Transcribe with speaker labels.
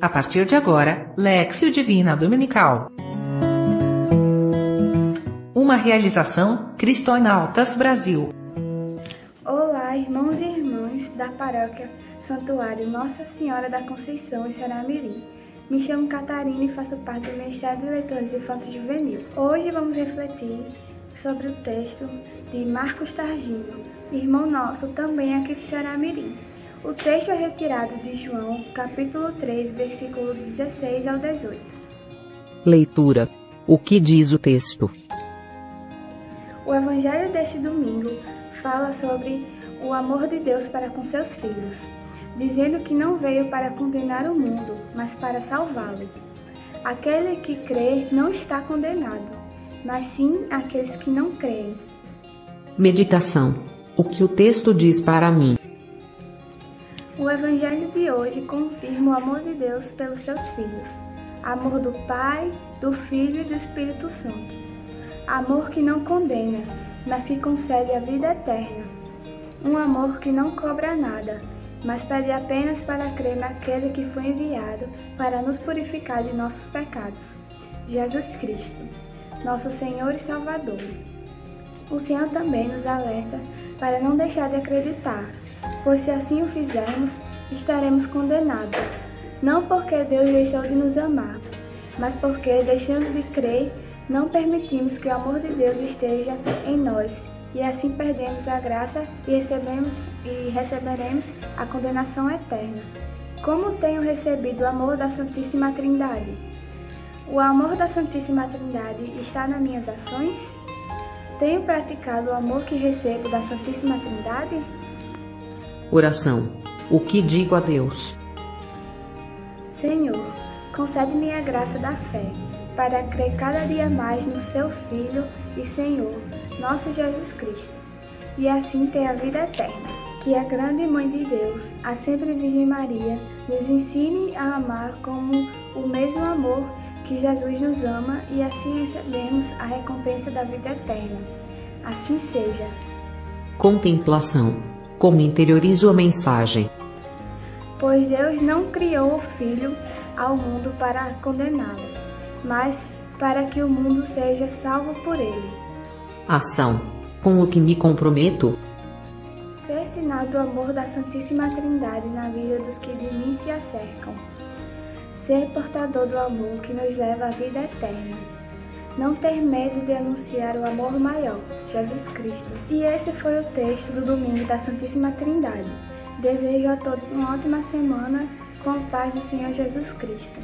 Speaker 1: A partir de agora, Lexio Divina Dominical. Uma realização Cristonautas Brasil.
Speaker 2: Olá, irmãos e irmãs da paróquia Santuário Nossa Senhora da Conceição em Saramirim. Me chamo Catarina e faço parte do Ministério de Leitores Infantos Juvenil. Hoje vamos refletir sobre o texto de Marcos Targino, irmão nosso também aqui de Saramirim. O texto é retirado de João, capítulo 3, versículo 16 ao 18.
Speaker 3: Leitura. O que diz o texto?
Speaker 2: O evangelho deste domingo fala sobre o amor de Deus para com seus filhos, dizendo que não veio para condenar o mundo, mas para salvá-lo. Aquele que crê não está condenado, mas sim aqueles que não creem.
Speaker 3: Meditação. O que o texto diz para mim?
Speaker 2: O Evangelho de hoje confirma o amor de Deus pelos seus filhos. Amor do Pai, do Filho e do Espírito Santo. Amor que não condena, mas que concede a vida eterna. Um amor que não cobra nada, mas pede apenas para crer naquele que foi enviado para nos purificar de nossos pecados. Jesus Cristo, nosso Senhor e Salvador. O Senhor também nos alerta para não deixar de acreditar, pois se assim o fizermos, estaremos condenados, não porque Deus deixou de nos amar, mas porque, deixando de crer, não permitimos que o amor de Deus esteja em nós, e assim perdemos a graça e recebemos e receberemos a condenação eterna. Como tenho recebido o amor da Santíssima Trindade? O amor da Santíssima Trindade está nas minhas ações? Tenho praticado o amor que recebo da Santíssima Trindade?
Speaker 3: Oração. O que digo a Deus?
Speaker 2: Senhor, concede-me a graça da fé, para crer cada dia mais no Seu Filho e Senhor, nosso Jesus Cristo, e assim ter a vida eterna. Que a grande Mãe de Deus, a sempre Virgem Maria, nos ensine a amar como o mesmo amor que Jesus nos ama e assim recebemos a recompensa da vida eterna. Assim seja.
Speaker 3: Contemplação. Como interiorizo a mensagem?
Speaker 2: Pois Deus não criou o Filho ao mundo para condená-lo, mas para que o mundo seja salvo por ele.
Speaker 3: Ação. Com o que me comprometo?
Speaker 2: Ser sinal do amor da Santíssima Trindade na vida dos que de mim se acercam ser portador do amor que nos leva à vida eterna. Não ter medo de anunciar o amor maior, Jesus Cristo. E esse foi o texto do domingo da Santíssima Trindade. Desejo a todos uma ótima semana com a paz do Senhor Jesus Cristo.